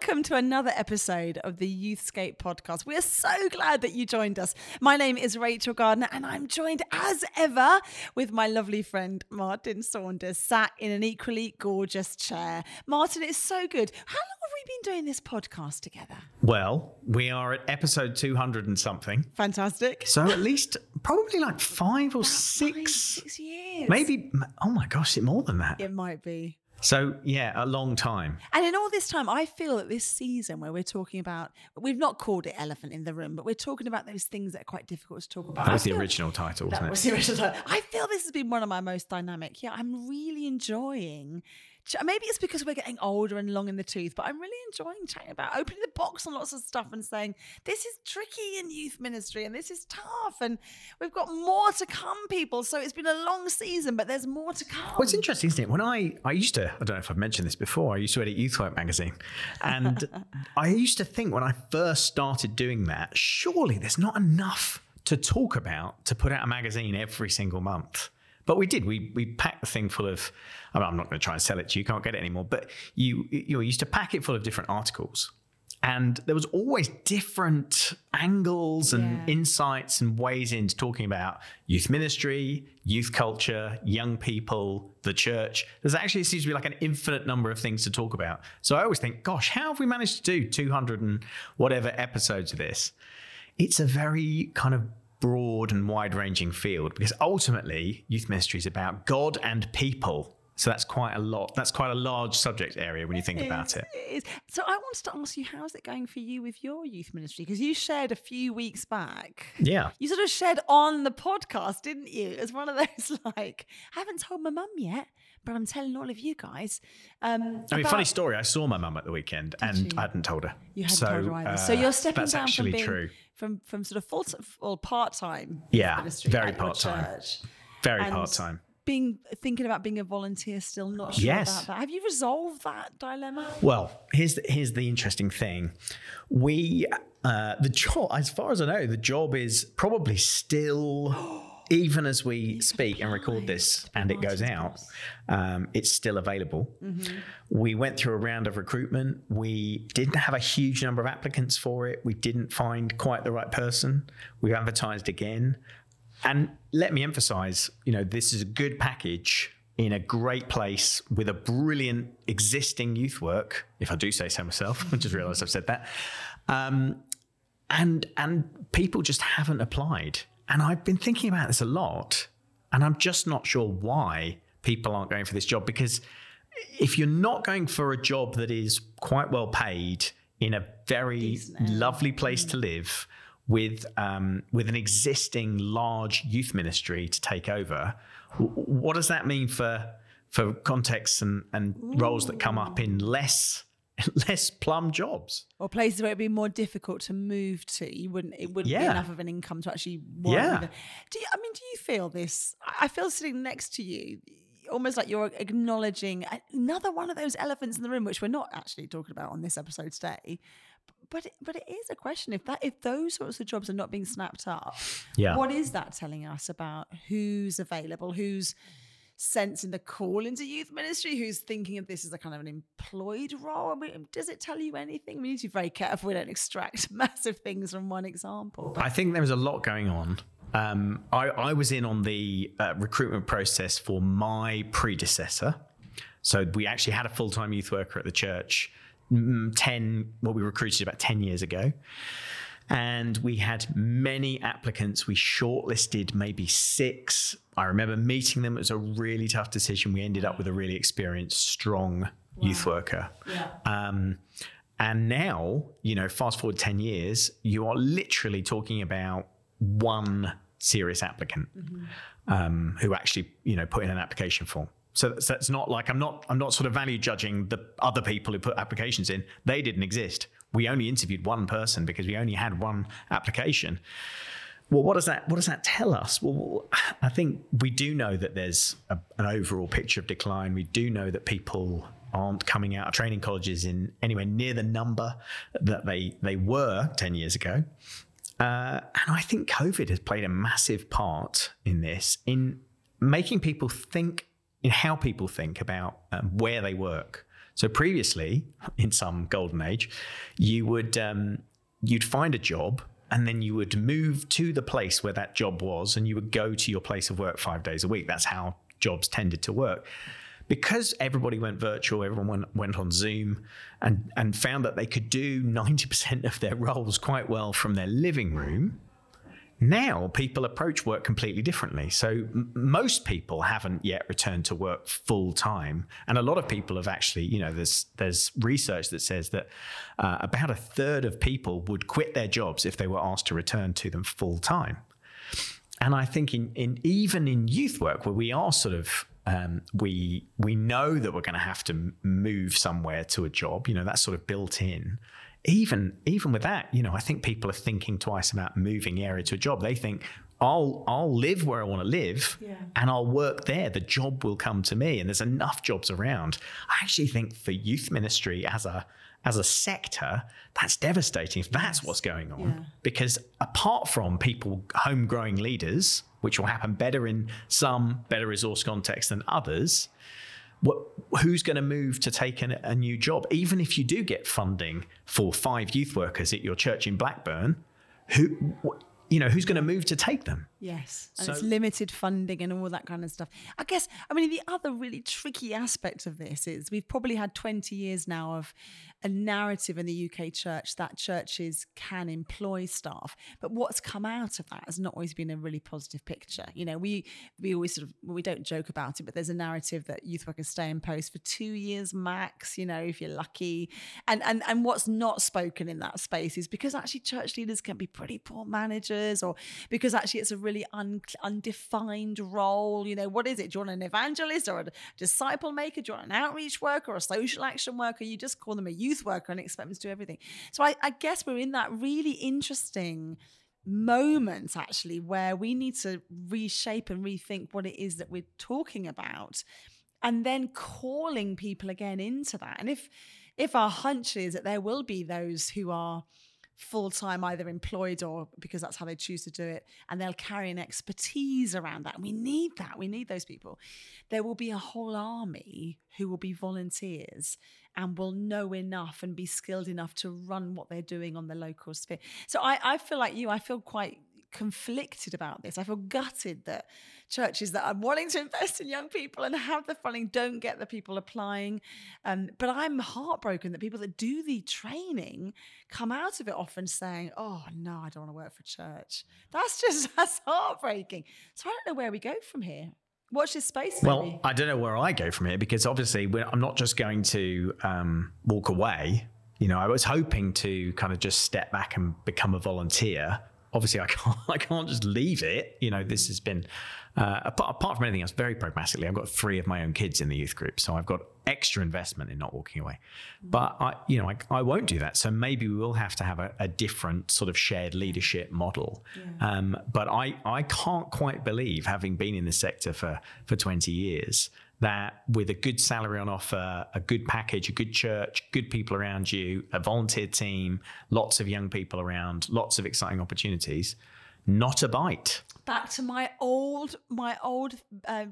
Welcome to another episode of the Youthscape podcast. We're so glad that you joined us. My name is Rachel Gardner, and I'm joined as ever with my lovely friend Martin Saunders, sat in an equally gorgeous chair. Martin, it's so good. How long have we been doing this podcast together? Well, we are at episode 200 and something. Fantastic. So at least probably like five or six, five, six years. Maybe, oh my gosh, it more than that. It might be. So, yeah, a long time. And in all this time, I feel that this season where we're talking about, we've not called it Elephant in the Room, but we're talking about those things that are quite difficult to talk about. That was the original title, that wasn't was it? the original title. I feel this has been one of my most dynamic. Yeah, I'm really enjoying maybe it's because we're getting older and long in the tooth, but I'm really enjoying chatting about opening the box on lots of stuff and saying this is tricky in youth ministry and this is tough and we've got more to come, people. So it's been a long season, but there's more to come. Well, it's interesting, isn't it? When I I used to, I don't know if I've mentioned this before, I used to edit Youth Youthwork magazine, and I used to think when I first started doing that, surely there's not enough to talk about to put out a magazine every single month. But we did. We we packed the thing full of. I am not going to try and sell it to you. You can't get it anymore. But you you used to pack it full of different articles, and there was always different angles and yeah. insights and ways into talking about youth ministry, youth culture, young people, the church. There's actually seems to be like an infinite number of things to talk about. So I always think, gosh, how have we managed to do 200 and whatever episodes of this? It's a very kind of broad and wide ranging field because ultimately youth ministry is about God and people. So that's quite a lot. That's quite a large subject area when you think about it. it so I wanted to ask you, how's it going for you with your youth ministry? Because you shared a few weeks back. Yeah. You sort of shared on the podcast, didn't you? As one of those like, I haven't told my mum yet, but I'm telling all of you guys. Um, I mean, about, funny story. I saw my mum at the weekend, and you? I hadn't told her. You hadn't so, told her either. Uh, so you're stepping that's down actually from being true. From from sort of full or part time. Yeah, very part time. Very part time being thinking about being a volunteer still not sure yes. about that have you resolved that dilemma well here's the, here's the interesting thing we uh, the job as far as i know the job is probably still even as we speak and record this and it goes out, um, it's still available. Mm-hmm. We went through a round of recruitment. We didn't have a huge number of applicants for it. We didn't find quite the right person. We advertised again. And let me emphasize, you know, this is a good package in a great place with a brilliant existing youth work, if I do say so myself, I just realized I've said that. Um, and and people just haven't applied. And I've been thinking about this a lot, and I'm just not sure why people aren't going for this job because if you're not going for a job that is quite well paid in a very lovely place to live, with um, with an existing large youth ministry to take over. What does that mean for for contexts and, and roles that come up in less less plum jobs or places where it'd be more difficult to move to? You wouldn't it wouldn't yeah. be enough of an income to actually work. Yeah. Do you, I mean, do you feel this? I feel sitting next to you almost like you're acknowledging another one of those elephants in the room, which we're not actually talking about on this episode today but it, but it is a question if that if those sorts of jobs are not being snapped up yeah what is that telling us about who's available who's sensing the call into youth ministry who's thinking of this as a kind of an employed role I mean, does it tell you anything we need to be very careful we don't extract massive things from one example i think there was a lot going on um, I, I, was in on the uh, recruitment process for my predecessor so we actually had a full-time youth worker at the church 10, well, we recruited about 10 years ago. And we had many applicants. We shortlisted maybe six. I remember meeting them. It was a really tough decision. We ended up with a really experienced, strong wow. youth worker. Yeah. Um, and now, you know, fast forward 10 years, you are literally talking about one serious applicant mm-hmm. um, who actually, you know, put in an application form. So that's, that's not like I'm not I'm not sort of value judging the other people who put applications in. They didn't exist. We only interviewed one person because we only had one application. Well, what does that what does that tell us? Well, I think we do know that there's a, an overall picture of decline. We do know that people aren't coming out of training colleges in anywhere near the number that they they were ten years ago. Uh, and I think COVID has played a massive part in this, in making people think, in how people think about um, where they work. So previously, in some golden age, you would um, you'd find a job and then you would move to the place where that job was, and you would go to your place of work five days a week. That's how jobs tended to work because everybody went virtual, everyone went, on Zoom and, and found that they could do 90% of their roles quite well from their living room. Now people approach work completely differently. So m- most people haven't yet returned to work full time, and a lot of people have actually, you know, there's there's research that says that uh, about a third of people would quit their jobs if they were asked to return to them full time. And I think in, in even in youth work, where we are sort of um, we we know that we're going to have to move somewhere to a job. You know, that's sort of built in. Even even with that, you know, I think people are thinking twice about moving area to a job. They think I'll I'll live where I want to live Yeah. and I'll work there. The job will come to me, and there's enough jobs around. I actually think for youth ministry as a as a sector, that's devastating if that's what's going on. Yeah. Because apart from people home growing leaders, which will happen better in some better resource context than others, what, who's going to move to take an, a new job? Even if you do get funding for five youth workers at your church in Blackburn, who, you know, who's going to move to take them? Yes, and So- it's limited funding and all that kind of stuff. I guess, I mean, the other really tricky aspect of this is we've probably had 20 years now of a narrative in the UK church that churches can employ staff, but what's come out of that has not always been a really positive picture. You know, we we always sort of well, we don't joke about it, but there's a narrative that youth workers stay in post for two years max. You know, if you're lucky, and and and what's not spoken in that space is because actually church leaders can be pretty poor managers, or because actually it's a really un, undefined role. You know, what is it? Do you want an evangelist or a disciple maker? Do you want an outreach worker or a social action worker? You just call them a youth worker and expect them to do everything. So I, I guess we're in that really interesting moment actually where we need to reshape and rethink what it is that we're talking about and then calling people again into that and if if our hunch is that there will be those who are full time, either employed or because that's how they choose to do it, and they'll carry an expertise around that. We need that. We need those people. There will be a whole army who will be volunteers and will know enough and be skilled enough to run what they're doing on the local sphere. So I, I feel like you, I feel quite conflicted about this. I feel gutted that churches that are wanting to invest in young people and have the funding don't get the people applying. Um, but I'm heartbroken that people that do the training come out of it often saying, "Oh no, I don't want to work for church." That's just that's heartbreaking. So I don't know where we go from here. Watch this space. Well, maybe. I don't know where I go from here because obviously we're, I'm not just going to um, walk away. You know, I was hoping to kind of just step back and become a volunteer. Obviously, I can't. I can't just leave it. You know, this has been uh, apart, apart from anything else, very pragmatically. I've got three of my own kids in the youth group, so I've got extra investment in not walking away. But I, you know, I, I won't do that. So maybe we will have to have a, a different sort of shared leadership model. Um, but I, I can't quite believe, having been in the sector for for 20 years, that with a good salary on offer, a good package, a good church, good people around you, a volunteer team, lots of young people around, lots of exciting opportunities, not a bite. back to my old my old uh,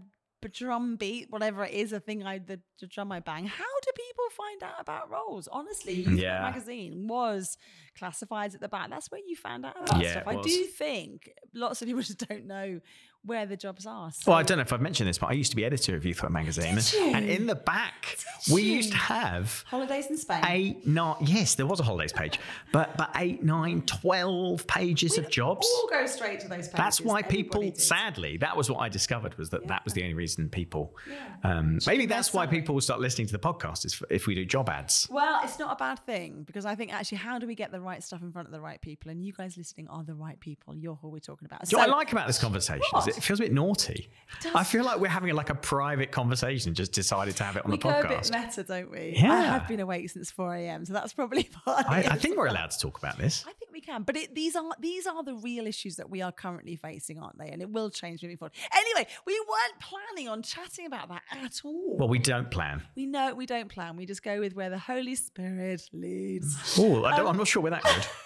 drum beat, whatever it is, a thing I the, the drum I bang. How do people find out about roles? Honestly, Yeah. magazine was classifieds at the back. That's where you found out about Yeah, stuff. I do think lots of people just don't know where the jobs are. Well, I don't know if I've mentioned this, but I used to be editor of Youth Work magazine, and in the back Did we you? used to have holidays in Spain. eight, nine. Yes, there was a holidays page, but but eight, nine, twelve pages of jobs. All go straight to those pages. That's why people, did. sadly, that was what I discovered was that that was the only reason people. Yeah. Um, maybe that's why people will start listening to the podcast is if, we do job ads. Well, it's not a bad thing because I think actually, how do we get the right stuff in front of the right people? And you guys listening are the right people. You're who we're talking about. Do you know So- what I like about this conversation is It feels a bit naughty. I feel like we're having like a private conversation, just decided to have it on we the go a bit meta, don't we? Yeah. I have been awake since 4 a.m., so that's probably part of I, it I think we're allowed to talk about this. I think we can. But it, these are these are the real issues that we are currently facing, aren't they? And it will change moving forward. Anyway, we weren't planning on chatting about that at all. Well, we don't plan. We know we don't plan. We just go with where the Holy Spirit leads. Oh, I'm not sure where that goes.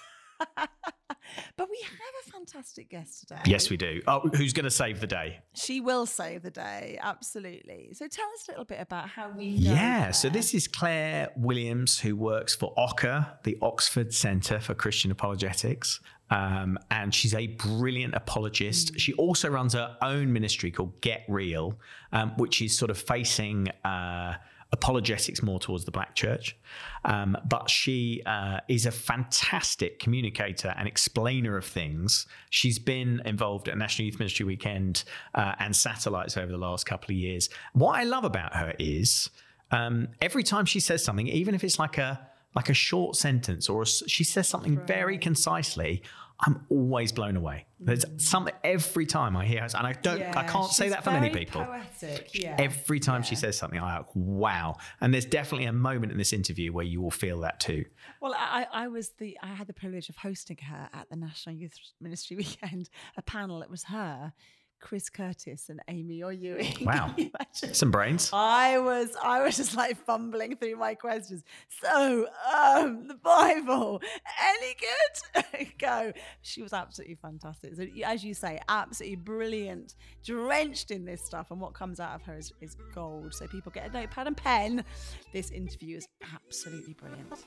but we have a fantastic guest today. Yes, we do. Oh, who's going to save the day? She will save the day, absolutely. So tell us a little bit about how we. yeah, so this is Clare Williams, who works for OCCA, the Oxford Centre for Christian Apologetics. Um, and she's a brilliant apologist. Mm. She also runs her own ministry called Get Real, um, which is sort of facing. Uh, apologetics more towards the black church. Um, but she uh, is a fantastic communicator and explainer of things. She's been involved at National Youth Ministry Weekend uh, and satellites over the last couple of years. What I love about her is um, every time she says something, even if it's like a like a short sentence or a, she says something right. very concisely, I'm always blown away. There's mm. something every time I hear her, and I don't, yeah, I can't say that for many people. Poetic, yeah. Every time yeah. she says something, I'm like, wow. And there's definitely a moment in this interview where you will feel that too. Well, I, I was the, I had the privilege of hosting her at the National Youth Ministry Weekend, a panel. It was her Chris Curtis and Amy Orr-Ewing. Wow, some brains. I was, I was just like fumbling through my questions. So, um, the Bible, any good? Go. She was absolutely fantastic. So, as you say, absolutely brilliant, drenched in this stuff, and what comes out of her is, is gold. So, people get a notepad and pen. This interview is absolutely brilliant.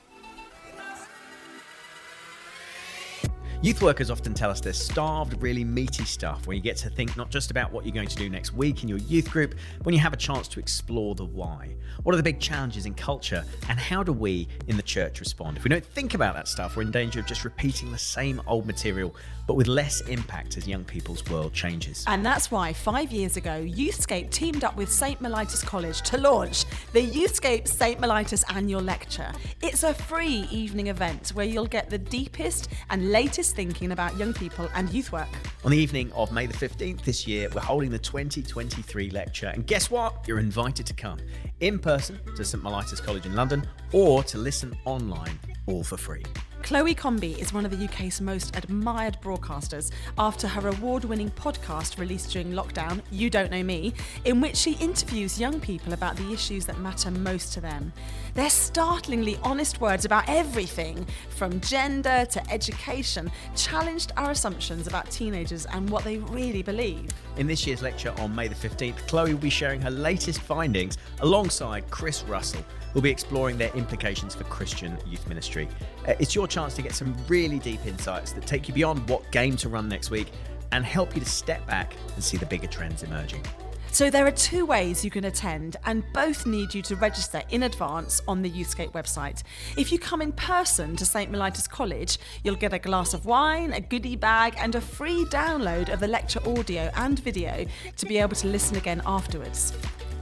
Youth workers often tell us they're starved really meaty stuff when you get to think not just about what you're going to do next week in your youth group, when you have a chance to explore the why. What are the big challenges in culture, and how do we in the church respond? If we don't think about that stuff, we're in danger of just repeating the same old material, but with less impact as young people's world changes. And that's why five years ago, Youthscape teamed up with St. Mellitus College to launch the Youthscape St. Mellitus Annual Lecture. It's a free evening event where you'll get the deepest and latest thinking about young people and youth work. On the evening of May the 15th this year, we're holding the 2023 lecture. And guess what? You're invited to come in person to St Mellitus College in London or to listen online, all for free. Chloe Combi is one of the UK's most admired broadcasters after her award winning podcast released during lockdown, You Don't Know Me, in which she interviews young people about the issues that matter most to them. Their startlingly honest words about everything, from gender to education, challenged our assumptions about teenagers and what they really believe. In this year's lecture on May the 15th, Chloe will be sharing her latest findings alongside Chris Russell We'll be exploring their implications for Christian youth ministry. Uh, it's your chance to get some really deep insights that take you beyond what game to run next week and help you to step back and see the bigger trends emerging. So there are two ways you can attend, and both need you to register in advance on the Youthscape website. If you come in person to St Mellitus College, you'll get a glass of wine, a goodie bag, and a free download of the lecture audio and video to be able to listen again afterwards.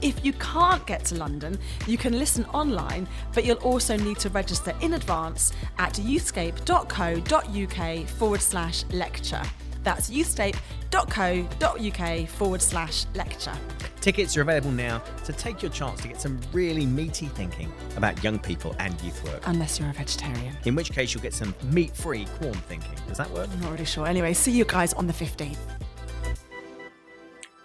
If you can't get to London, you can listen online, but you'll also need to register in advance at youthscape.co.uk forward slash lecture. That's youthscape.co.uk forward slash lecture. Tickets are available now to take your chance to get some really meaty thinking about young people and youth work. Unless you're a vegetarian. In which case, you'll get some meat free Quorn thinking. Does that work? I'm not really sure. Anyway, see you guys on the 15th.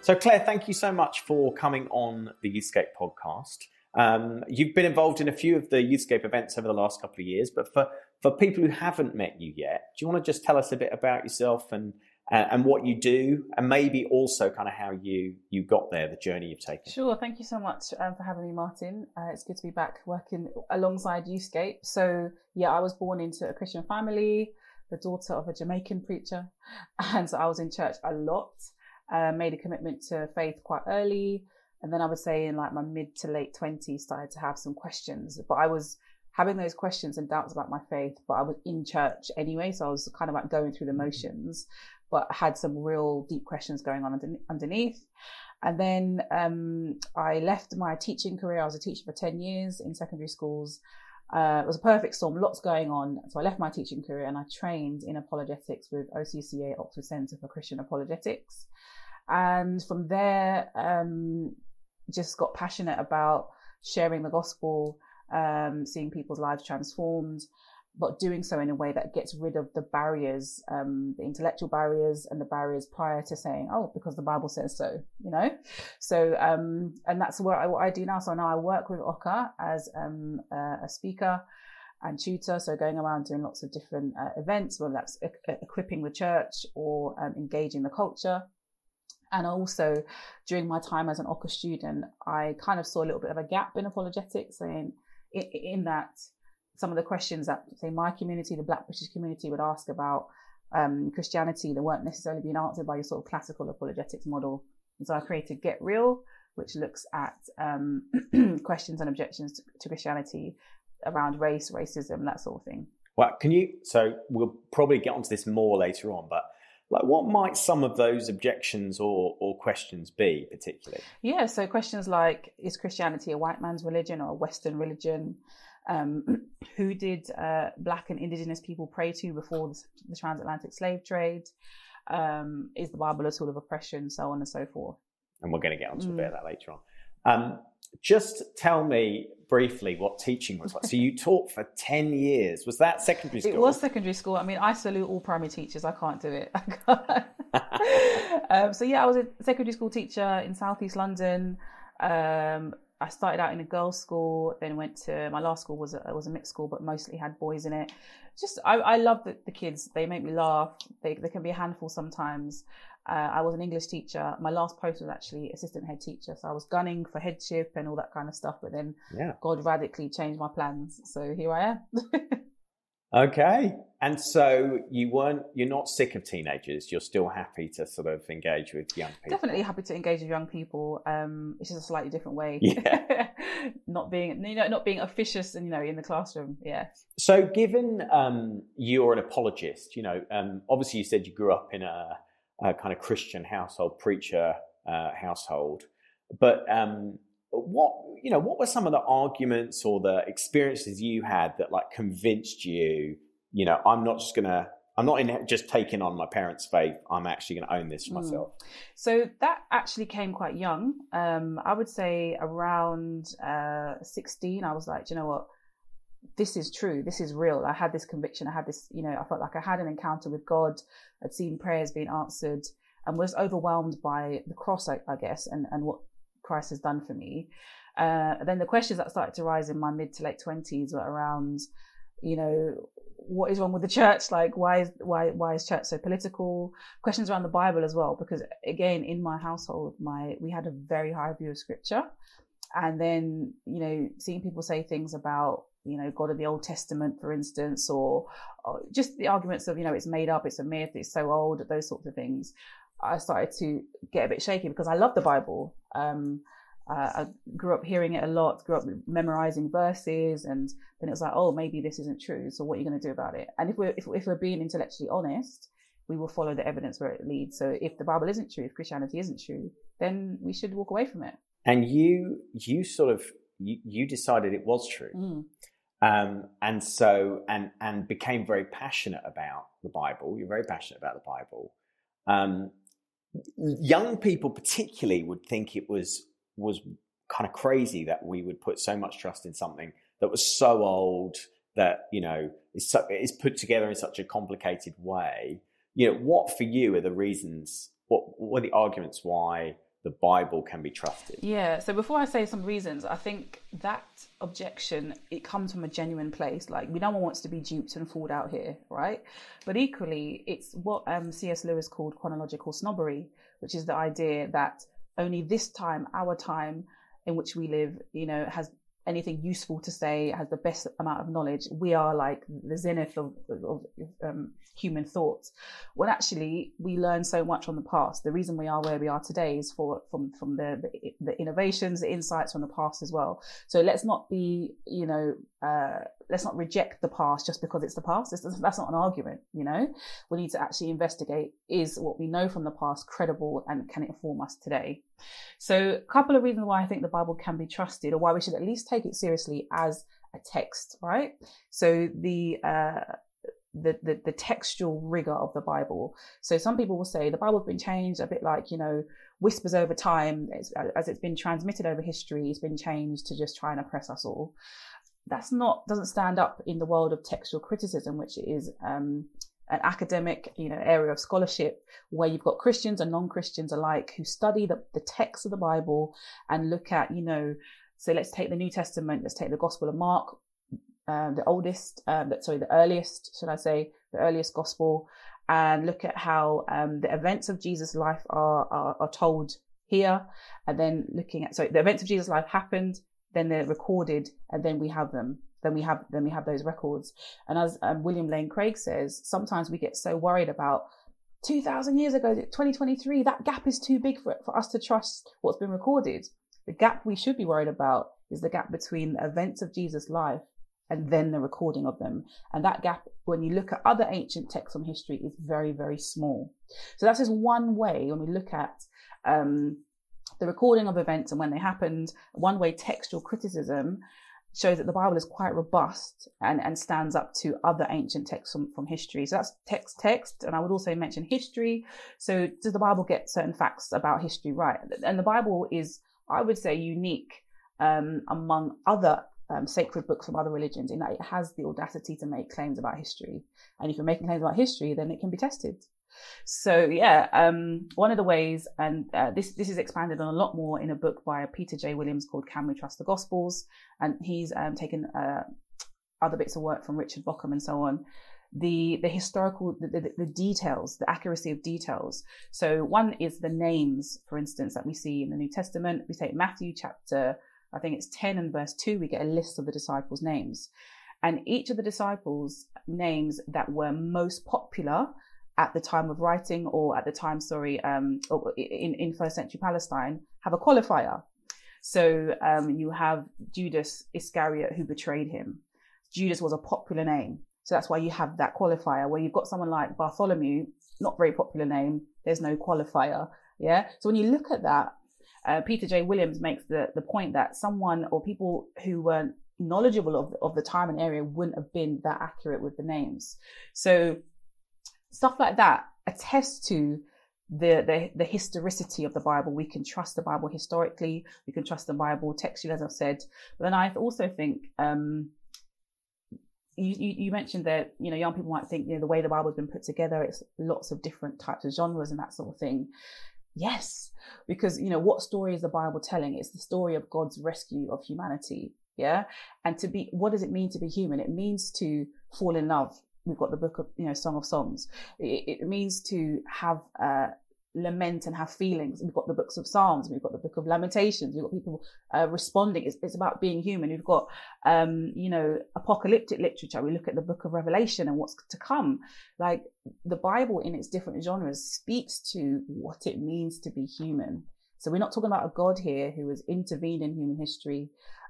So, Clare, thank you so much for coming on the Youthscape podcast. Um, you've been involved in a few of the Youthscape events over the last couple of years, but for, for people who haven't met you yet, do you want to just tell us a bit about yourself and uh, and what you do, and maybe also kind of how you you got there, the journey you've taken. Sure, thank you so much um, for having me, Martin. Uh, it's good to be back working alongside Youthscape. So yeah, I was born into a Christian family, the daughter of a Jamaican preacher, and so I was in church a lot uh, made a commitment to faith quite early. And then I would say in like my mid to late 20s, started to have some questions. But I was having those questions and doubts about my faith, but I was in church anyway. So I was kind of like going through the mm-hmm. motions, but had some real deep questions going on underneath. And then um, I left my teaching career. I was a teacher for 10 years in secondary schools. Uh, it was a perfect storm, lots going on. So I left my teaching career and I trained in apologetics with OCCA, Oxford Centre for Christian Apologetics. And from there, um, just got passionate about sharing the gospel, um, seeing people's lives transformed. but doing so in a way that gets rid of the barriers, um, the intellectual barriers and the barriers prior to saying, oh, because the Bible says so, you know? So, um, and that's what I, what I do now. So now I work with OCCA as um, a speaker and tutor. So going around doing lots of different uh, events, whether that's e- equipping the church or um, engaging the culture. And also during my time as an OCCA student, I kind of saw a little bit of a gap in apologetics in, in, that some of the questions that say my community, the Black British community, would ask about um, Christianity that weren't necessarily being answered by your sort of classical apologetics model. And so I created Get Real, which looks at um, questions and objections to, Christianity around race, racism, that sort of thing. Well, can you? So we'll probably get onto this more later on, but like what might some of those objections or, or questions be particularly yeah so questions like is christianity a white man's religion or a western religion um, who did uh, black and indigenous people pray to before the, the transatlantic slave trade? Um, is the Bible a tool of oppression? So on and so forth. And we're going to get onto mm. a bit of that later on. Um, just tell me briefly what teaching was like. So you taught for 10 years. Was that secondary school? It was secondary school. I mean, I salute all primary teachers. I can't do it. um, so yeah, I was a secondary school teacher in Southeast London. Um, I started out in a girls' school, then went to my last school was a, was a mixed school, but mostly had boys in it. Just I, I love the, the kids. They make me laugh. They they can be a handful sometimes. Uh, I was an English teacher. My last post was actually assistant head teacher, so I was gunning for headship and all that kind of stuff. But then yeah. God radically changed my plans, so here I am. Okay. And so you weren't, you're not sick of teenagers. You're still happy to sort of engage with young people. Definitely happy to engage with young people. Um, it's just a slightly different way. Yeah. not being, you know, not being officious and, you know, in the classroom. Yeah. So given um, you're an apologist, you know, um, obviously you said you grew up in a, a kind of Christian household, preacher uh, household, but um, what you know what were some of the arguments or the experiences you had that like convinced you you know i'm not just gonna i'm not in, just taking on my parents faith i'm actually going to own this for mm. myself? So that actually came quite young. Um, i would say around uh, 16 i was like you know what this is true this is real i had this conviction i had this you know i felt like i had an encounter with god i'd seen prayers being answered and was overwhelmed by the cross I, I guess and, and what Christ has done for me. Uh, then the questions that started to rise in my mid to late twenties were around, you know, what is wrong with the church? Like, why is why why is church so political? Questions around the Bible as well, because again, in my household, my we had a very high view of Scripture, and then you know, seeing people say things about you know God of the Old Testament, for instance, or, or just the arguments of you know it's made up, it's a myth, it's so old, those sorts of things. I started to get a bit shaky because I love the Bible. Um, uh, I grew up hearing it a lot, grew up memorizing verses, and then it was like, oh, maybe this isn't true. So what are you going to do about it? And if we're if, if we're being intellectually honest, we will follow the evidence where it leads. So if the Bible isn't true, if Christianity isn't true, then we should walk away from it. And you you sort of you, you decided it was true. Mm. Um, and so and and became very passionate about the Bible. You're very passionate about the Bible. Um, young people particularly would think it was was kind of crazy that we would put so much trust in something that was so old that you know is so, is put together in such a complicated way. You know, what for you are the reasons? What what are the arguments why the Bible can be trusted? Yeah. So before I say some reasons, I think that objection it comes from a genuine place. Like we no one wants to be duped and fooled out here, right? But equally, it's what um, C.S. Lewis called chronological snobbery, which is the idea that only this time, our time in which we live, you know, has anything useful to say, has the best amount of knowledge. We are like the zenith of, of um, human thought. When actually we learn so much from the past. The reason we are where we are today is for from from the, the, the innovations, the insights from the past as well. So let's not be, you know, uh, let's not reject the past just because it's the past. It's, that's not an argument, you know. We need to actually investigate: is what we know from the past credible, and can it inform us today? So, a couple of reasons why I think the Bible can be trusted, or why we should at least take it seriously as a text, right? So the uh, the, the, the textual rigor of the Bible. So some people will say the Bible's been changed a bit like you know whispers over time as, as it's been transmitted over history. It's been changed to just try and oppress us all. That's not doesn't stand up in the world of textual criticism, which is um, an academic, you know, area of scholarship where you've got Christians and non-Christians alike who study the, the text of the Bible and look at, you know, so let's take the New Testament, let's take the Gospel of Mark, um, the oldest, um, sorry, the earliest, should I say, the earliest Gospel, and look at how um, the events of Jesus' life are, are, are told here, and then looking at sorry, the events of Jesus' life happened, then they're recorded, and then we have them. Then we have then we have those records. And as um, William Lane Craig says, sometimes we get so worried about 2,000 years ago, 2023, that gap is too big for, for us to trust what's been recorded. The gap we should be worried about is the gap between the events of Jesus' life and then the recording of them. And that gap, when you look at other ancient texts on history, is very, very small. So that's one way when we look at um, the recording of events and when they happened. One way textual criticism shows that the Bible is quite robust and, and stands up to other ancient texts from, from history. So that's text text. And I would also mention history. So does the Bible get certain facts about history right? And the Bible is, I would say, unique um, among other um, sacred books from other religions in that it has the audacity to make claims about history. And if you're making claims about history, then it can be tested. So yeah, um, one of the ways, and uh, this this is expanded on a lot more in a book by Peter J. Williams called "Can We Trust the Gospels?" and he's um, taken uh, other bits of work from Richard Bauckham and so on. The the historical the, the, the, details, the accuracy of details. So one is the names, for instance, that we see in the New Testament. We take Matthew chapter, I think it's ten and verse two. We get a list of the disciples' names, and each of the disciples' names that were most popular at the time of writing or at the time, sorry, um, in, in first century Palestine have a qualifier. So um, you have Judas Iscariot who betrayed him. Judas was a popular name. So that's why you have that qualifier where you've got someone like Bartholomew, not very popular name. There's no qualifier. Yeah. So when you look at that, uh, Peter J. Williams makes the, the point that someone or people who weren't knowledgeable of, of the time and area wouldn't have been that accurate with the names. So stuff like that attests to the, the, the historicity of the Bible. We can trust the Bible historically. We can trust the Bible textually, as I've said. But then I also think um, you, you, you mentioned that you know young people might think you know the way the Bible's been put together, it's lots of different types of genres and that sort of thing. Yes, because you know what story is the Bible telling? It's the story of God's rescue of humanity. Yeah, and to be what does it mean to be human? It means to fall in love we've got the book of you know song of songs. It, it means to have uh, lament and have feelings. We've got the books of psalms we've got the book of lamentations we've got people uh, responding. It's, it's, about being human. We've got um, you know apocalyptic literature. We look at the book of revelation and what's to come. Like the bible in its different genres speaks to what it means to be human. So we're not talking about a god here who has intervened in human history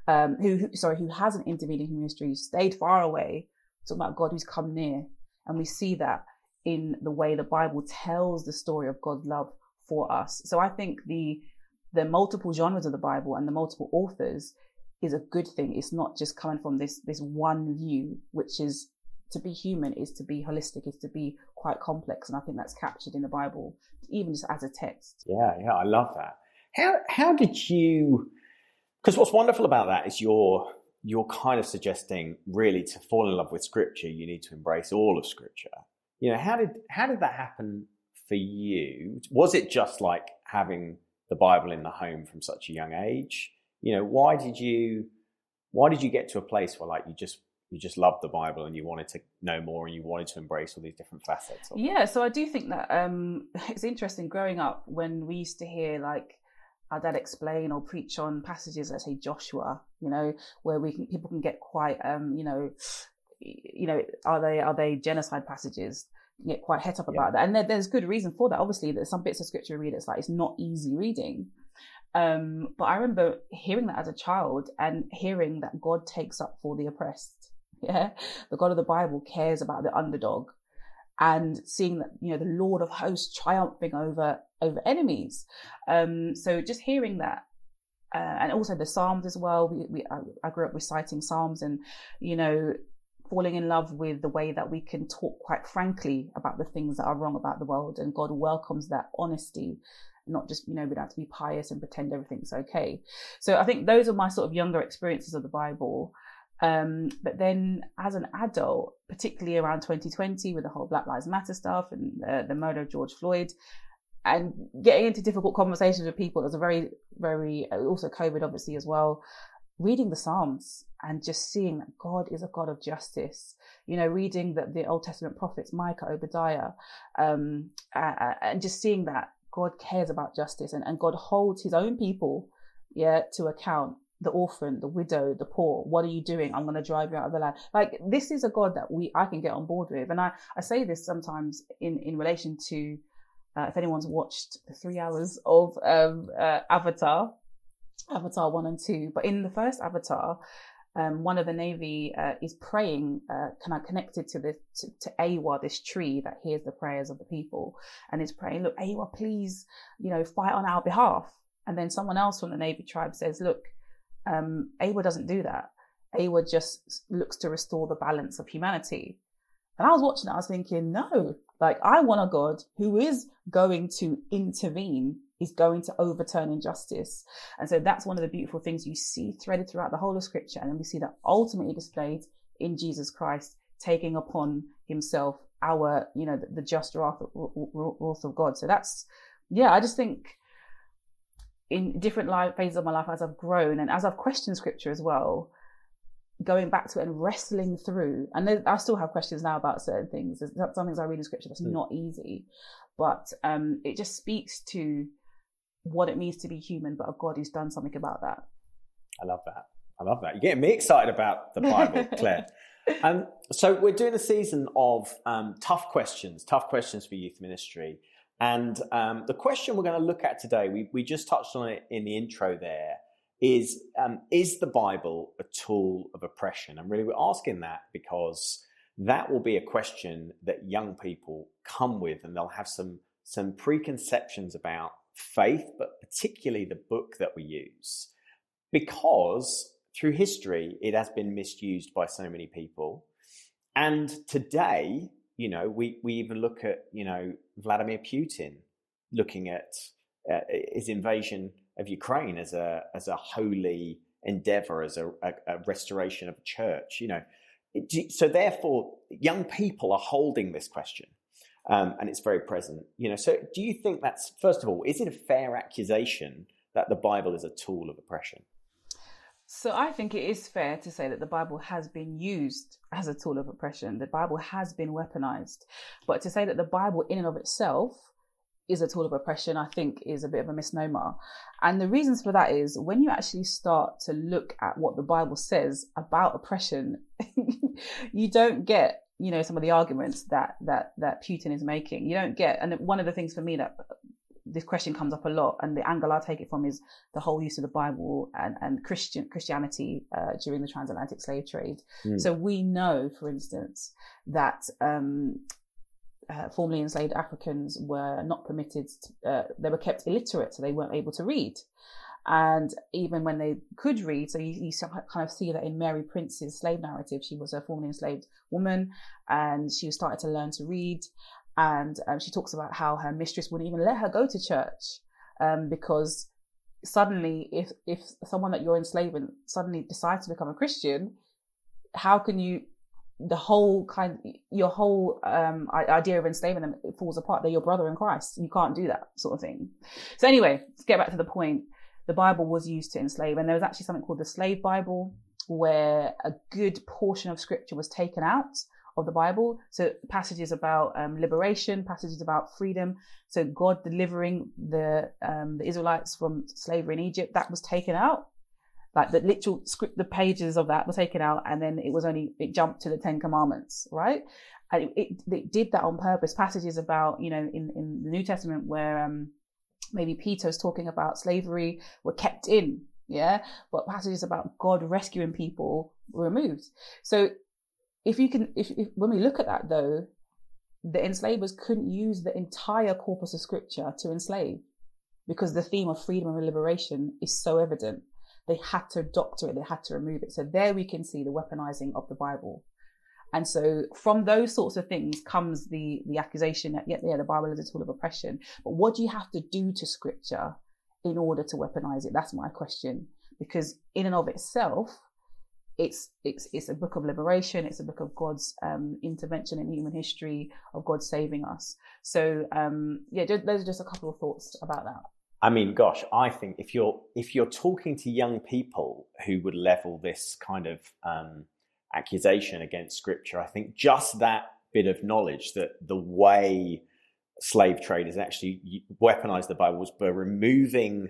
um, who, who sorry who hasn't intervened in human history who stayed far away talking about God who's come near. And we see that in the way the Bible tells the story of God's love for us. So I think the the multiple genres of the Bible and the multiple authors is a good thing. It's not just coming from this this one view, which is to be human is to be holistic, is to be quite complex. And I think that's captured in the Bible, even just as a text. Yeah, yeah, I love that. How how did you because what's wonderful about that is your you're kind of suggesting really to fall in love with scripture, you need to embrace all of scripture. You know, how did how did that happen for you? Was it just like having the Bible in the home from such a young age? You know, why did you why did you get to a place where like you just you just loved the Bible and you wanted to know more and you wanted to embrace all these different facets? yeah, so I do think that um, it's interesting growing up when we used to hear like our dad explain or preach on passages, let's say Joshua, you know, where we can, people can get quite, um, you know, you know, are they are they genocide passages? Get quite het up yeah. about that, and there, there's good reason for that. Obviously, there's some bits of scripture read. It's like it's not easy reading. Um, but I remember hearing that as a child and hearing that God takes up for the oppressed. Yeah, the God of the Bible cares about the underdog and seeing that you know the Lord of hosts triumphing over over enemies. Um, so just hearing that, uh, and also the Psalms as well. We, we I, I, grew up reciting Psalms, and you know, falling in love with the way that we can talk quite frankly about the things that are wrong about the world, and God welcomes that honesty. Not just, you know, we don't have to be pious and pretend everything's okay. So I think those are my sort of younger experiences of the Bible. Um, but then as an adult, particularly around 2020 with the whole Black Lives Matter stuff and the, the murder of George Floyd, and getting into difficult conversations with people, was a very, very, also COVID obviously as well, reading the Psalms and just seeing that God is a God of justice. You know, reading the, the Old Testament prophets, Micah, Obadiah, um, uh, and just seeing that God cares about justice and, and God holds his own people, yeah, to account. The orphan, the widow, the poor. What are you doing? I'm going to drive you out of the land. Like this is a God that we I can get on board with, and I I say this sometimes in in relation to uh, if anyone's watched the three hours of um, uh, Avatar, Avatar 1 and 2. But in the first Avatar, um, one of the Na'vi uh, is praying, uh, kind of connected to the to, to Eywa, this tree that hears the prayers of the people, and is praying, "Look, Eywa, please, you know, fight on our behalf." And then someone else from the Na'vi tribe says, "Look, um, Eywa doesn't do that. Eywa just looks to restore the balance of humanity." And I was watching it, I was thinking, no, like I want a God who is going to intervene is going to overturn injustice. And so that's one of the beautiful things you see threaded throughout the whole of scripture. And then we see that ultimately displayed in Jesus Christ taking upon himself our, you know, the, the just wrath, wrath of God. So that's, yeah, I just think in different life phases of my life as I've grown and as I've questioned scripture as well, going back to it and wrestling through, and I still have questions now about certain things. There's some things I read in scripture that's mm. not easy, but um, it just speaks to what it means to be human, but a God who's done something about that. I love that. I love that. You're getting me excited about the Bible, Clare. Um, so we're doing a season of um, tough questions, tough questions for youth ministry. And um, the question we're going to look at today, we, we just touched on it in the intro there, is um, is the Bible a tool of oppression? And really, we're asking that because that will be a question that young people come with, and they'll have some some preconceptions about faith, but particularly the book that we use, because through history it has been misused by so many people. And today, you know, we, we even look at, you know, Vladimir Putin looking at uh, his invasion of Ukraine as a, as a holy endeavor, as a, a, a restoration of a church, you know. So therefore, young people are holding this question um, and it's very present. You know, so do you think that's first of all, is it a fair accusation that the Bible is a tool of oppression? So I think it is fair to say that the Bible has been used as a tool of oppression. The Bible has been weaponized, but to say that the Bible in and of itself is a tool of oppression, I think is a bit of a misnomer. And the reasons for that is when you actually start to look at what the Bible says about oppression, you don't get you know some of the arguments that that that Putin is making. You don't get, and one of the things for me that this question comes up a lot, and the angle I take it from is the whole use of the Bible and and Christian Christianity uh, during the transatlantic slave trade. Mm. So we know, for instance, that. Um, uh, formerly enslaved Africans were not permitted, to, uh, they were kept illiterate, so they weren't able to read. And even when they could read, so you, you kind of see that in Mary Prince's slave narrative, she was a formerly enslaved woman and she started to learn to read. And um, she talks about how her mistress wouldn't even let her go to church um, because suddenly, if if someone that you're enslaving suddenly decides to become a Christian, how can you the whole kind your whole um, idea of enslaving them falls apart they're your brother in christ you can't do that sort of thing so anyway let's get back to the point the Bible was used to enslave. And there was actually something called the Slave Bible, where a good portion of scripture was taken out of the Bible. So passages about um, liberation, passages about freedom. So God delivering the um, the Israelites from slavery in Egypt, that was taken out. Like the literal script, the pages of that were taken out, and then it was only it jumped to the Ten Commandments, right? And it, it, it did that on purpose. Passages about you know in in the New Testament where um, maybe Peter's talking about slavery were kept in, yeah, but passages about God rescuing people were removed. So if you can, if, if when we look at that though, the enslavers couldn't use the entire corpus of scripture to enslave because the theme of freedom and liberation is so evident. They had to doctor it, they had to remove it. So there we can see the weaponizing of the Bible. And so from those sorts of things comes the, the accusation that, yeah, yeah, the Bible is a tool of oppression. But what do you have to do to scripture in order to weaponize it? That's my question. Because in and of itself, it's it's it's a book of liberation. It's a book of God's um, intervention in human history, of God saving us. So um, yeah, those are just a couple of thoughts about that. I mean, gosh, I think if you're if you're talking to young people who would level this kind of um, accusation against Scripture, I think just that bit of knowledge that the way slave trade has actually weaponized the Bible was by removing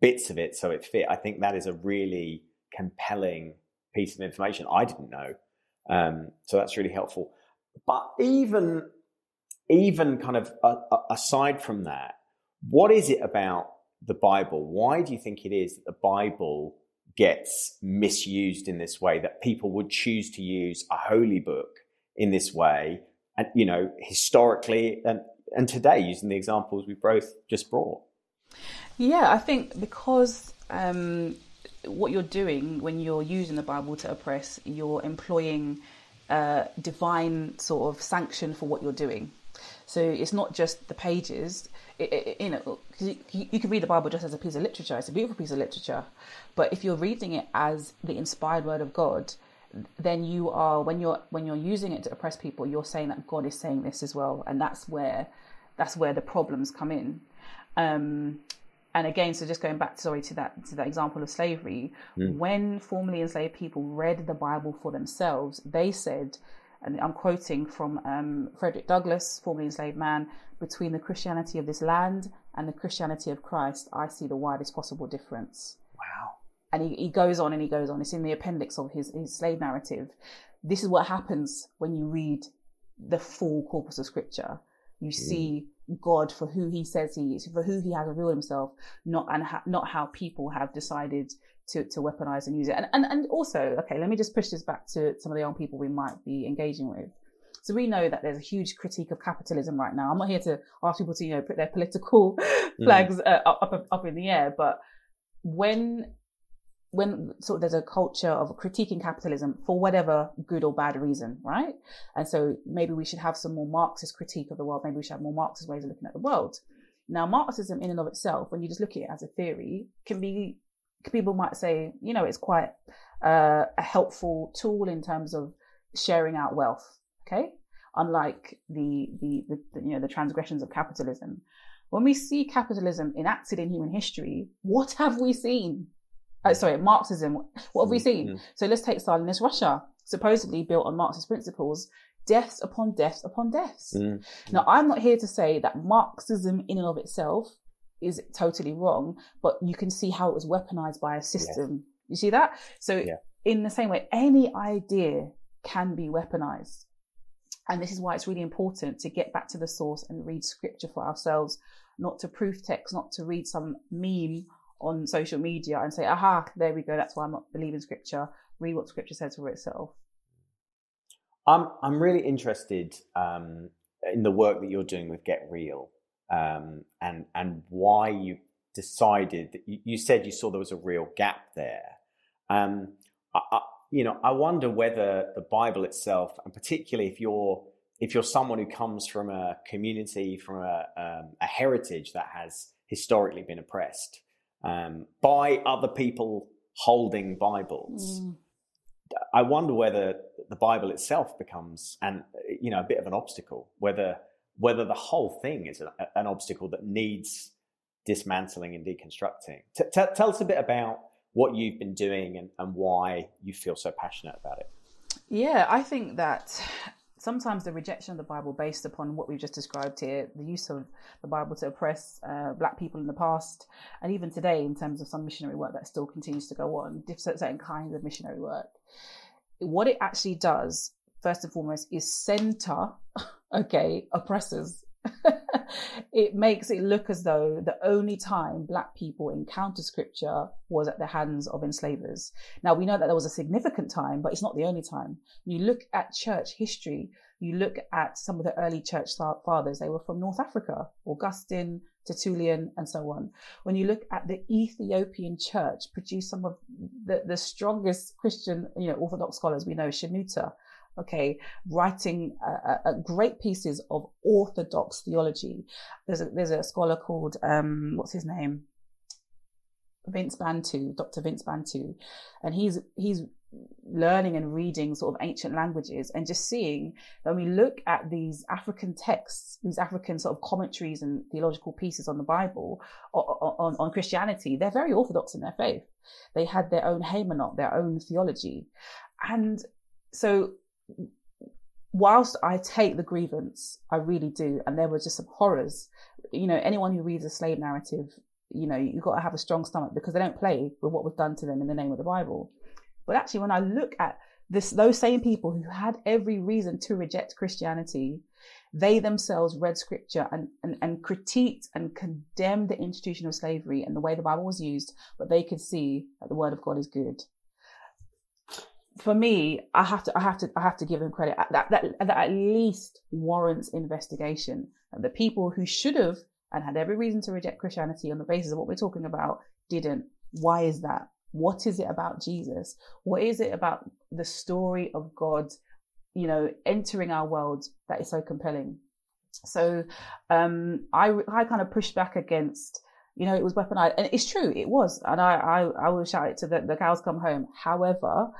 bits of it so it fit. I think that is a really compelling piece of information I didn't know. Um, so that's really helpful. But even even kind of uh, aside from that, what is it about the Bible? Why do you think it is that the Bible gets misused in this way? That people would choose to use a holy book in this way, and you know, historically and and today, using the examples we've both just brought. Yeah, I think because um, what you're doing when you're using the Bible to oppress, you're employing uh, divine sort of sanction for what you're doing. So it's not just the pages. It, it, you know, you, you, can read the Bible just as a piece of literature. It's a beautiful piece of literature, but if you're reading it as the inspired word of God, then you are when you're when you're using it to oppress people, you're saying that God is saying this as well, and that's where that's where the problems come in. Um, and again, so just going back, sorry, to that to that example of slavery, mm. when formerly enslaved people read the Bible for themselves, they said, and I'm quoting from um, Frederick Douglass, formerly enslaved man, between the Christianity of this land and the Christianity of Christ, I see the widest possible difference. Wow. And he, he goes on and he goes on. It's in the appendix of his, his slave narrative. This is what happens when you read the full corpus of scripture. You mm. see God for who He says He is, for who He has revealed Himself, not and ha- not how people have decided to to weaponize and use it. And, and and also, okay, let me just push this back to some of the young people we might be engaging with. So we know that there's a huge critique of capitalism right now. I'm not here to ask people to you know put their political mm. flags uh, up, up up in the air, but when when sort of there's a culture of critiquing capitalism for whatever good or bad reason, right? And so maybe we should have some more Marxist critique of the world. Maybe we should have more Marxist ways of looking at the world. Now, Marxism in and of itself, when you just look at it as a theory, can be people might say, you know, it's quite uh, a helpful tool in terms of sharing out wealth. Okay, unlike the, the the, you know the transgressions of capitalism. When we see capitalism enacted in human history, what have we seen? Uh, sorry, Marxism. What have we seen? Mm-hmm. So let's take Stalinist Russia, supposedly built on Marxist principles, deaths upon deaths upon deaths. Mm-hmm. Now, I'm not here to say that Marxism in and of itself is totally wrong, but you can see how it was weaponized by a system. You see that? So, yeah. in the same way, any idea can be weaponized. And this is why it's really important to get back to the source and read scripture for ourselves, not to proof text, not to read some meme on social media and say, aha, there we go, that's why I'm not believing scripture. Read what scripture says for itself. I'm, I'm really interested um, in the work that you're doing with Get Real um, and, and why you decided that you, you, said you saw there was a real gap there. Um, I, I, you know, I wonder whether the Bible itself, and particularly if you're if you're someone who comes from a community, from a, um, a heritage that has historically been oppressed, um, by other people holding Bibles. Mm. I wonder whether the Bible itself becomes, and you know, a bit of an obstacle. Whether whether the whole thing is a, an obstacle that needs dismantling and deconstructing. T- t- tell us a bit about what you've been doing and, and why you feel so passionate about it. Yeah, I think that sometimes the rejection of the Bible based upon what we've just described here, the use of the Bible to oppress uh, black people in the past, and even today in terms of some missionary work that still continues to go on, certain kinds of missionary work. What it actually does, first and foremost, is center, okay, oppressors it makes it look as though the only time black people encounter scripture was at the hands of enslavers. Now we know that there was a significant time, but it's not the only time. You look at church history, you look at some of the early church fathers, they were from North Africa, Augustine, Tertullian, and so on. When you look at the Ethiopian church, produced some of the, the strongest Christian, you know, Orthodox scholars we know, Shenouda, okay, writing uh, uh, great pieces of orthodox theology. There's a, there's a scholar called, um, what's his name? Vince Bantu, Dr. Vince Bantu, and he's he's learning and reading sort of ancient languages and just seeing that when we look at these African texts, these African sort of commentaries and theological pieces on the Bible, on, on, on Christianity, they're very orthodox in their faith. They had their own haymanot, their own theology. And so whilst I take the grievance, I really do, and there were just some horrors. You know, anyone who reads a slave narrative, you know, you've got to have a strong stomach because they don't play with what was done to them in the name of the Bible. But actually, when I look at this, those same people who had every reason to reject Christianity, they themselves read scripture and, and, and critiqued and condemned the institution of slavery and the way the Bible was used, but they could see that the word of God is good. For me, I have to, I have to, I have to give them credit. That, that, that at least warrants investigation. And the people who should have and had every reason to reject Christianity on the basis of what we're talking about didn't. Why is that? What is it about Jesus? What is it about the story of God, you know, entering our world that is so compelling? So um, I I kind of pushed back against, you know, it was weaponized, and it's true, it was, and I I, I will shout it to the, the cows come home. However,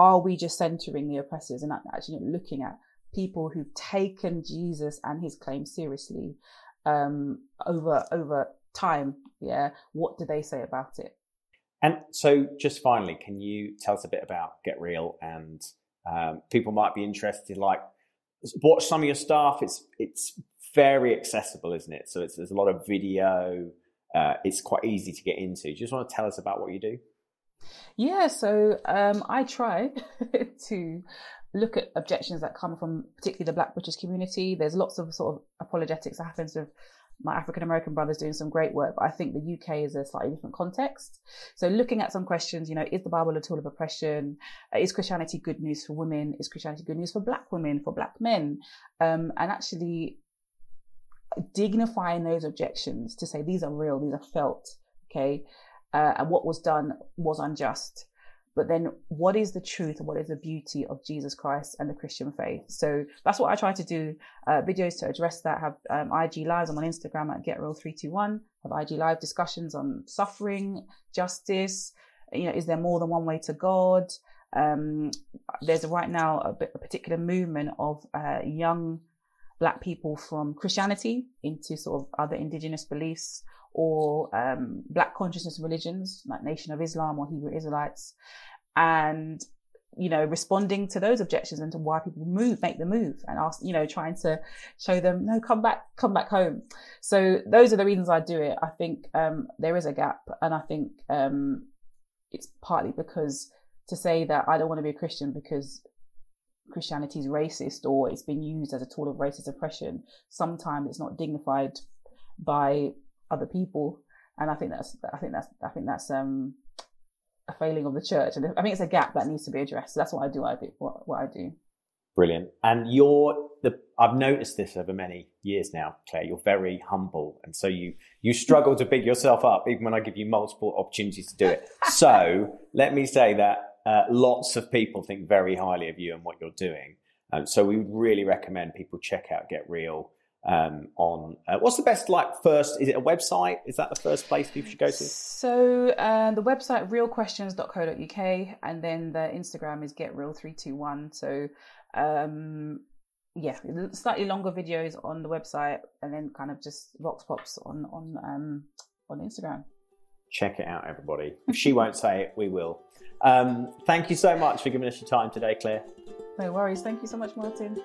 are we just centering the oppressors and actually looking at people who've taken Jesus and his claim seriously um, over over time? Yeah, what do they say about it? And so, just finally, can you tell us a bit about Get Real? And um, people might be interested, like watch some of your stuff. It's it's very accessible, isn't it? So there's a lot of video. Uh, it's quite easy to get into. Do you just want to tell us about what you do? Yeah, so um, I try to look at objections that come from particularly the Black British community. There's lots of sort of apologetics that happens with my African American brothers doing some great work, but I think the UK is a slightly different context. So looking at some questions, you know, is the Bible a tool of oppression? Uh, is Christianity good news for women? Is Christianity good news for black women, for black men? Um, and actually dignifying those objections to say these are real, these are felt, okay? Uh, and what was done was unjust but then what is the truth and what is the beauty of Jesus Christ and the Christian faith? So that's what I try to do. Uh, videos to address that. Have um, IG lives. I'm on Instagram at GetReal321. Have IG live discussions on suffering, justice. You know, is there more than one way to God? Um, there's right now a, a particular movement of uh, young black people from Christianity into sort of other indigenous beliefs or um, black consciousness religions like Nation of Islam or Hebrew Israelites, and you know responding to those objections and to why people move, make the move, and ask you know trying to show them no, come back, come back home. So those are the reasons I do it. I think um, there is a gap, and I think um, it's partly because to say that I don't want to be a Christian because Christianity is racist or it's been used as a tool of racist oppression. Sometimes it's not dignified by other people, and I think that's I think that's I think that's um, a failing of the church, and I think it's a gap that needs to be addressed. So that's what I do. I do what, what I do. Brilliant. And you're the I've noticed this over many years now, Clare. You're very humble, and so you you struggle to big yourself up even when I give you multiple opportunities to do it. So let me say that uh, lots of people think very highly of you and what you're doing. Um, so we would really recommend people check out Get Real um, on uh, what's the best like first is it a website? Is that the first place people should go to? So uh, the website realquestions.co.uk and then the instagram is getreal321 so um, yeah slightly longer videos on the website and then kind of just vox pops on on um, on instagram check it out everybody. If she won't say it we will. Um, thank you so much for giving us your time today clare. No worries. Thank you so much martin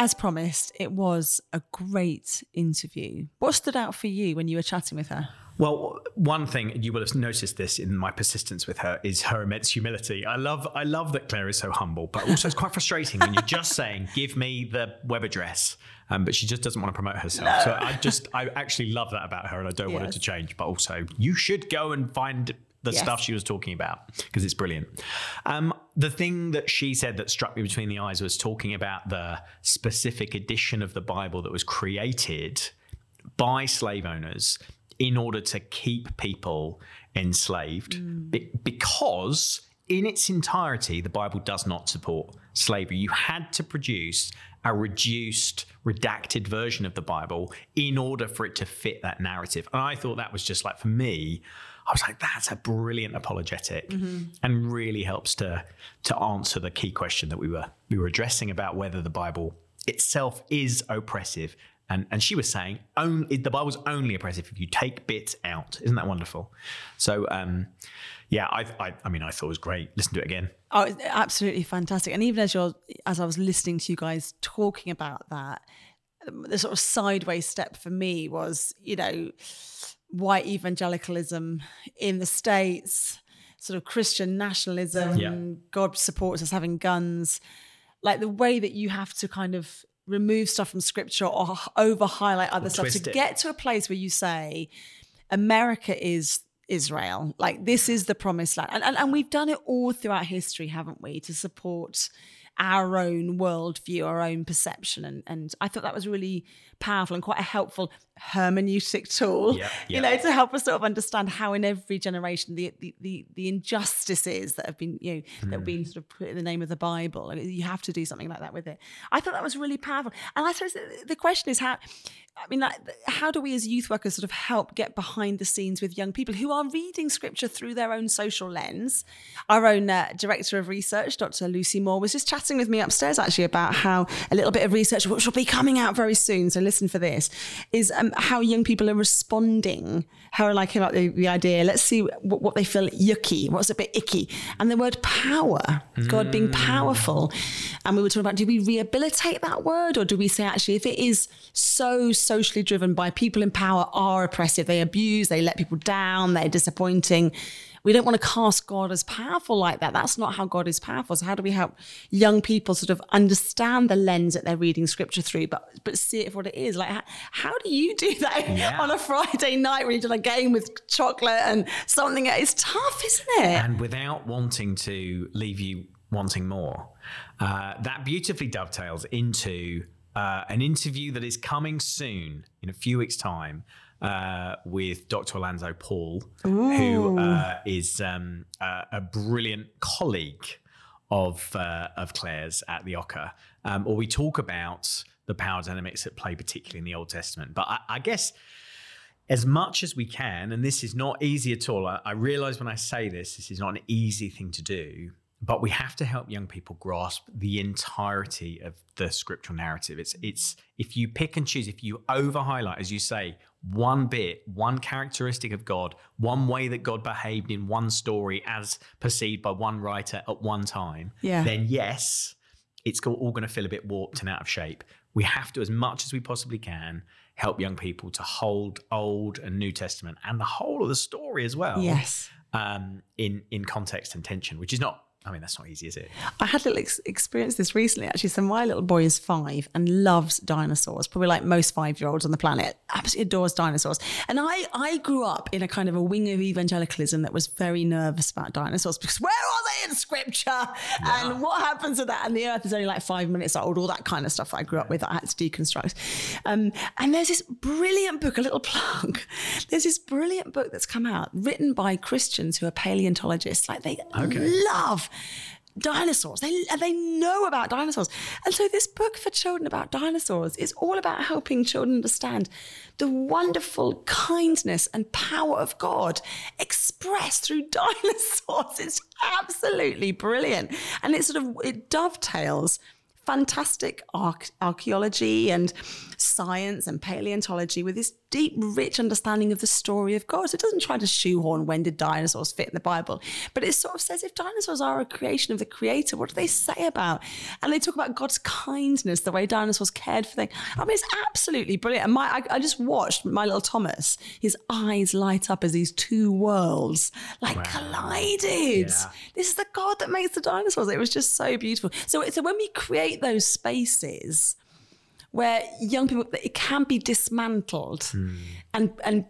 as promised, it was a great interview. What stood out for you when you were chatting with her? Well, one thing you will have noticed this in my persistence with her is her immense humility. I love, I love that Clare is so humble, but also it's quite frustrating when you're just saying, "Give me the web address," um, but she just doesn't want to promote herself. No. So I just, I actually love that about her, and I don't yes. want it to change. But also, you should go and find the yes. stuff she was talking about because it's brilliant. Um, the thing that she said that struck me between the eyes was talking about the specific edition of the Bible that was created by slave owners in order to keep people enslaved Be- because in its entirety the bible does not support slavery you had to produce a reduced redacted version of the bible in order for it to fit that narrative and i thought that was just like for me i was like that's a brilliant apologetic and really helps to to answer the key question that we were we were addressing about whether the bible itself is oppressive and, and she was saying only, the Bible's only oppressive if you take bits out. Isn't that wonderful? So, um, yeah, I, I, I mean, I thought it was great. Listen to it again. Oh, it's absolutely fantastic. And even as you're, as I was listening to you guys talking about that, the sort of sideways step for me was, you know, white evangelicalism in the States, sort of Christian nationalism, Yeah. God supports us having guns, like the way that you have to kind of remove stuff from scripture or over highlight other stuff to it. get to a place where you say, America is Israel. Like this is the promised land. And, and, and we've done it all throughout history, haven't we, to support our own worldview, our own perception. And, and I thought that was really powerful and quite a helpful hermeneutic tool, Yeah, you know, to help us sort of understand how in every generation the the the, the injustices that have been, you know, that have been sort of put in the name of the Bible. Like, you have to do something like that with it. I thought that was really powerful. And I suppose the- the question is how I mean, like, how do we as youth workers sort of help get behind the scenes with young people who are reading scripture through their own social lens? Our own uh, director of research, Dr. Lucy Moore, was just chatting with me upstairs actually about how a little bit of research, which will be coming out very soon, so listen for this, is um, how young people are responding. How are like about the, the idea? Let's see what, what they feel yucky, what's a bit icky, and the word power, God being mm. powerful. And we were talking about do we rehabilitate that word or do we say actually if it is so socially driven by people in power are oppressive, they abuse, they let people down, they're disappointing. We don't want to cast God as powerful like that. That's not how God is powerful. So how do we help young people sort of understand the lens that they're reading scripture through, but but see it for what it is? Like how, how do you do that Yeah. on a Friday night when you've done a game with chocolate and something? It's tough, isn't it? And without wanting to leave you wanting more, uh, that beautifully dovetails into uh, an interview that is coming soon in a few weeks' time. Uh, with Dr. Alonzo Paul, who uh, is um, uh, a brilliant colleague of uh, of Clare's at the OCCA, um, or we talk about the power dynamics at play, particularly in the Old Testament. But I, I guess as much as we can, and this is not easy at all. I, I realize when I say this, this is not an easy thing to do, but we have to help young people grasp the entirety of the scriptural narrative. It's it's if you pick and choose, if you over highlight, as you say, one bit, one characteristic of God, one way that God behaved in one story as perceived by one writer at one time, Yeah. then yes, it's all going to feel a bit warped and out of shape. We have to, as much as we possibly can, help young people to hold Old and New Testament and the whole of the story as well. Yes. Um, in in context and tension, which is not. I mean, that's not easy, is it? I had a little ex- experience this recently, actually. So my little boy is five and loves dinosaurs, probably like most five-year-olds on the planet. Absolutely adores dinosaurs. And I, I grew up in a kind of a wing of evangelicalism that was very nervous about dinosaurs because where are they in scripture? And what happens to that? And the earth is only like five minutes old, all that kind of stuff I grew up with. I had to deconstruct. Um, and there's this brilliant book, a little plug. There's this brilliant book that's come out, written by Christians who are paleontologists. Like they okay. love dinosaurs. They they know about dinosaurs, and so this book for children about dinosaurs is all about helping children understand the wonderful kindness and power of God expressed through dinosaurs. It's absolutely brilliant, and it sort of it dovetails fantastic arch- archaeology and science and paleontology with this deep, rich understanding of the story of God. So it doesn't try to shoehorn when did dinosaurs fit in the Bible, but it sort of says if dinosaurs are a creation of the Creator, what do they say about? And they talk about God's kindness, the way dinosaurs cared for things. I mean, it's absolutely brilliant. And my, I, I just watched my little Thomas. His eyes light up as these two worlds like collided. Yeah. This is the God that makes the dinosaurs. It was just so beautiful. So, so when we create those spaces where young people, it can be dismantled Hmm. and and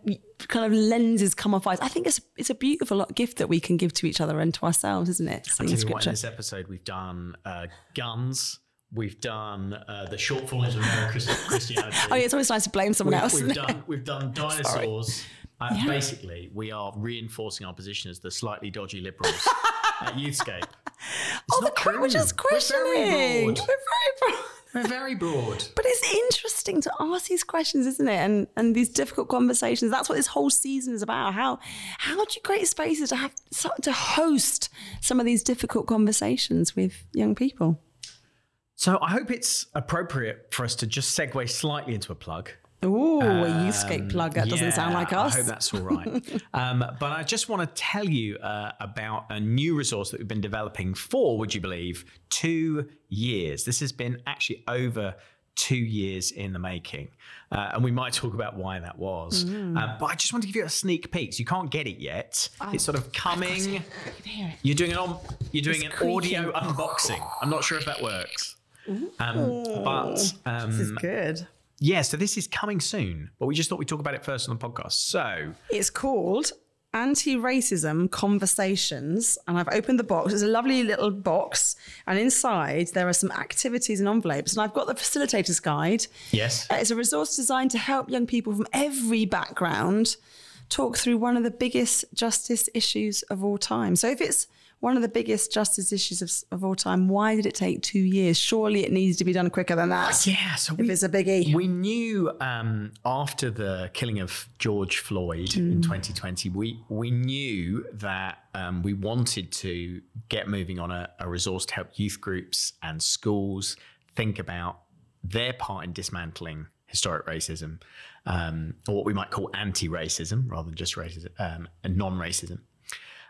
kind of lenses come off eyes. I think it's it's a beautiful gift that we can give to each other and to ourselves, isn't it? I'll tell you what, in this episode, we've done uh, guns. We've done uh, the shortfalls of American Christianity. Oh, yeah, it's always nice to blame someone we've, else. we've it? done we've done dinosaurs. Uh, Yeah. Basically, we are reinforcing our position as the slightly dodgy liberals at Youthscape. It's oh, the not que- we're just true. We're very questioning. broad. We're very broad. We're very broad. But it's interesting to ask these questions, isn't it? And and these difficult conversations. That's what this whole season is about. How how do you create spaces to have to host some of these difficult conversations with young people? So I hope it's appropriate for us to just segue slightly into a plug. Ooh, a youthscape plug. That doesn't sound like us. I hope that's all right. um, but I just want to tell you uh, about a new resource that we've been developing for, would you believe, two years. This has been actually over two years in the making. Uh, and we might talk about why that was. Mm. Uh, but I just want to give you a sneak peek. So you can't get it yet. it's sort of coming. You can hear it. You're doing an on, you're doing It's an audio unboxing. I'm not sure if that works. Um, but um, This is good. Yeah, so this is coming soon, but we just thought we'd talk about it first on the podcast. So, It's called Anti Racism Conversations. And I've opened the box. It's a lovely little box. And inside, there are some activities and envelopes. And I've got the facilitator's guide. yes. Uh, It's a resource designed to help young people from every background talk through one of the biggest justice issues of all time. So, if it's one of the biggest justice issues of, of all time, why did it take two years? Surely it needs to be done quicker than that. Yeah, so If we, it's a biggie. we knew um, after the killing of George Floyd in 2020, we we knew that um, we wanted to get moving on a, a resource to help youth groups and schools think about their part in dismantling historic racism, um, or what we might call anti-racism rather than just racism, um, and non-racism.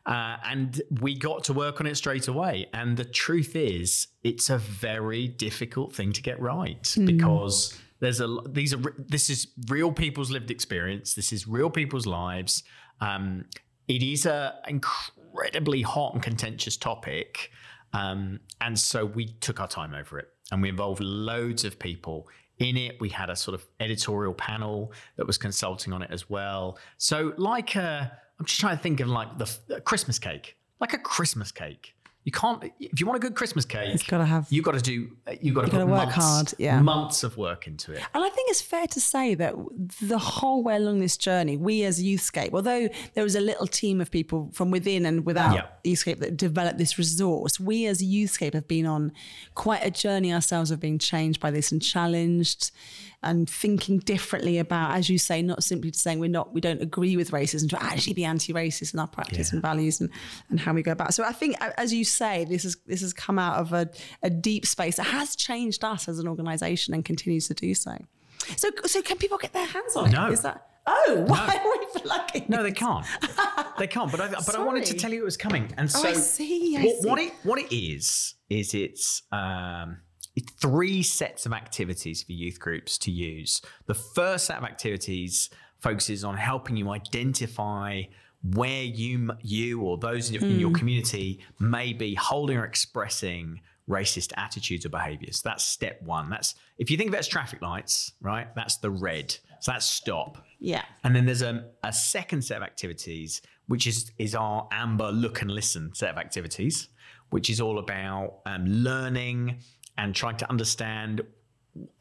Uh, and we got to work on it straight away. And the truth is, it's a very difficult thing to get right because there's a these are this is real people's lived experience. This is real people's lives. Um, it is a incredibly hot and contentious topic, um, and so we took our time over it, and we involved loads of people in it. We had a sort of editorial panel that was consulting on it as well. So, like a, I'm just trying to think of like the a Christmas cake, like a Christmas cake. You can't if you want a good Christmas cake. It's gotta have- You got to do. You got to put work months, hard, yeah. months of work into it. And I think it's fair to say that the whole way along this journey, we as Youthscape, although there was a little team of people from within and without Yeah. Youthscape that developed this resource, we as Youthscape have been on quite a journey ourselves of being changed by this and challenged and thinking differently about, as you say, not simply saying we're not, we don't agree with racism, to actually be anti-racist in our practice and values and, and how we go about. it. So I think, as you say, this is this has come out of a, a deep space that has changed us as an organisation and continues to do so. So, so can people get their hands on No. it? Is that? Oh, why are we plugging? No, they can't. they can't. But I, but I wanted to tell you it was coming. And Oh, so I see, I what, see. what it what it is is it's um, it's three sets of activities for youth groups to use. The first set of activities focuses on helping you identify where you you or those in your, in Hmm. your community may be holding or expressing racist attitudes or behaviors. That's step one. That's if you think of it as traffic lights, right? That's the red. So that's stop. Yeah. And then there's a, a second set of activities, which is is our Amber Look and Listen set of activities, which is all about um, learning and trying to understand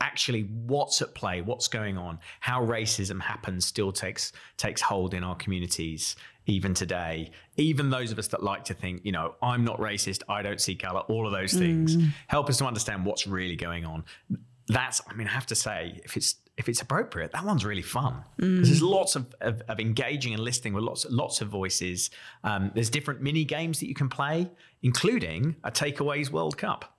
actually what's at play, what's going on, how racism happens, still takes takes hold in our communities even today. Even those of us that like to think, you know, I'm not racist, I don't see color, all of those things help us to understand what's really going on. That's, I mean, I have to say, if it's if it's appropriate, that one's really fun. 'Cause There's lots of, of, of engaging and listening with lots lots of voices. Um, there's different mini games that you can play, including a takeaways World Cup.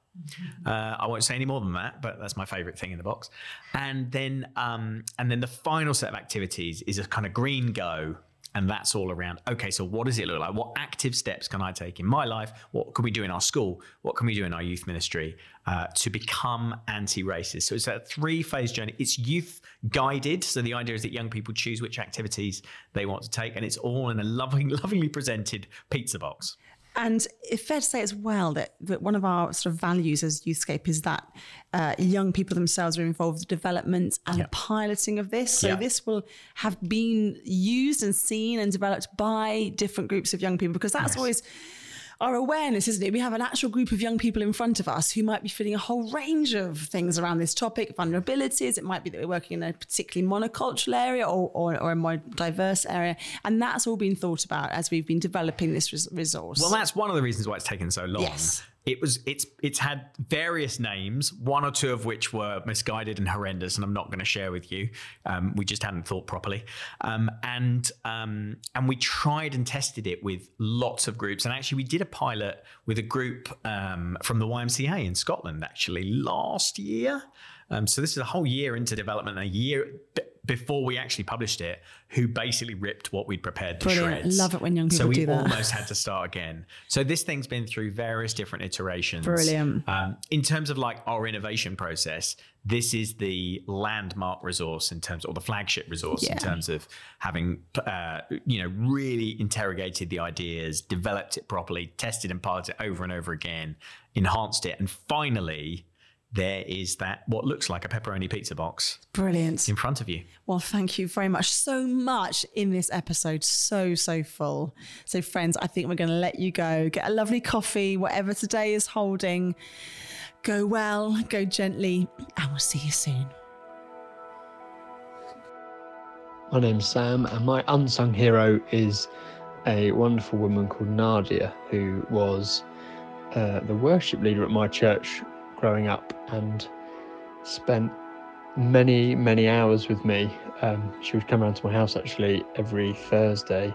Uh, I won't say any more than that, but that's my favorite thing in the box. And then, um, and then the final set of activities is a kind of green go, and that's all around. Okay, so what does it look like? What active steps can I take in my life? What can we do in our school? What can we do in our youth ministry uh, to become anti-racist? So it's a three-phase journey. It's youth guided, so the idea is that young people choose which activities they want to take, and it's all in a loving, lovingly presented pizza box. And it's fair to say as well that, that one of our sort of values as Youthscape is that uh, young people themselves are involved in the development and Yeah. piloting of this. So Yeah. this will have been used and seen and developed by different groups of young people because that's always our awareness, isn't it? We have an actual group of young people in front of us who might be feeling a whole range of things around this topic, vulnerabilities. It might be that we're working in a particularly monocultural area or, or, or a more diverse area. And that's all been thought about as we've been developing this res- resource. Well, that's one of the reasons why it's taken so long. Yes. It was it's it's had various names, one or two of which were misguided and horrendous, and I'm not going to share with you. Um, we just hadn't thought properly, um, and um, and we tried and tested it with lots of groups, and actually we did a pilot with a group um, from the YMCA in Scotland actually last year. Um, so this is a whole year into development, a year b- before we actually published it, who basically ripped what we'd prepared to Brilliant. shreds. Love it when young people we do that. So we almost had to start again. So this thing's been through various different iterations. Brilliant. Um, in terms of like our innovation process, this is the landmark resource in terms, or the flagship resource Yeah. in terms of having, uh, you know, really interrogated the ideas, developed it properly, tested and piloted it over and over again, enhanced it, and finally. There is that what looks like a pepperoni pizza box Brilliant. in front of you. Well, thank you very much. So much in this episode. So, so full. So, friends, I think we're going to let you go. Get a lovely coffee, whatever today is holding. Go well, go gently, and we'll see you soon. My name's Sam, and my unsung hero is a wonderful woman called Nadia, who was uh, the worship leader at my church growing up and spent many, many hours with me. Um, she would come around to my house actually every Thursday,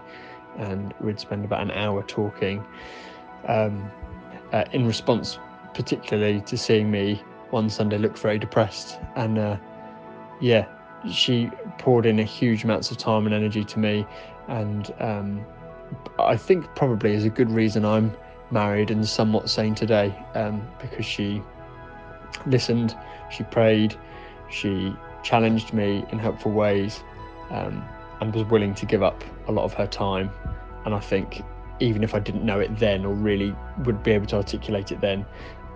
and we'd spend about an hour talking um, uh, in response, particularly to seeing me one Sunday look very depressed. And uh, yeah, she poured in a huge amounts of time and energy to me and um, i think probably is a good reason i'm married and somewhat sane today um, because she listened she prayed she challenged me in helpful ways um, and was willing to give up a lot of her time. And i think even if i didn't know it then or really would be able to articulate it then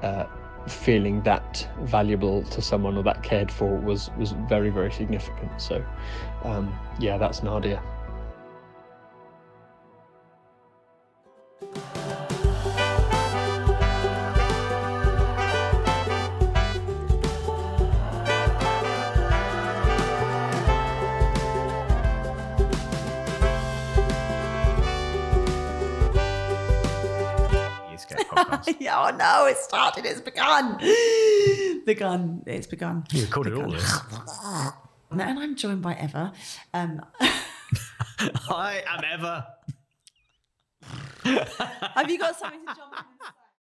uh, feeling that valuable to someone or that cared for was was very very significant. So um, yeah that's nadia yeah, oh no, it started, it's begun. begun, it's begun. You recorded all this. And I'm joined by Eva. Um, I am ever. have you got something to jump in?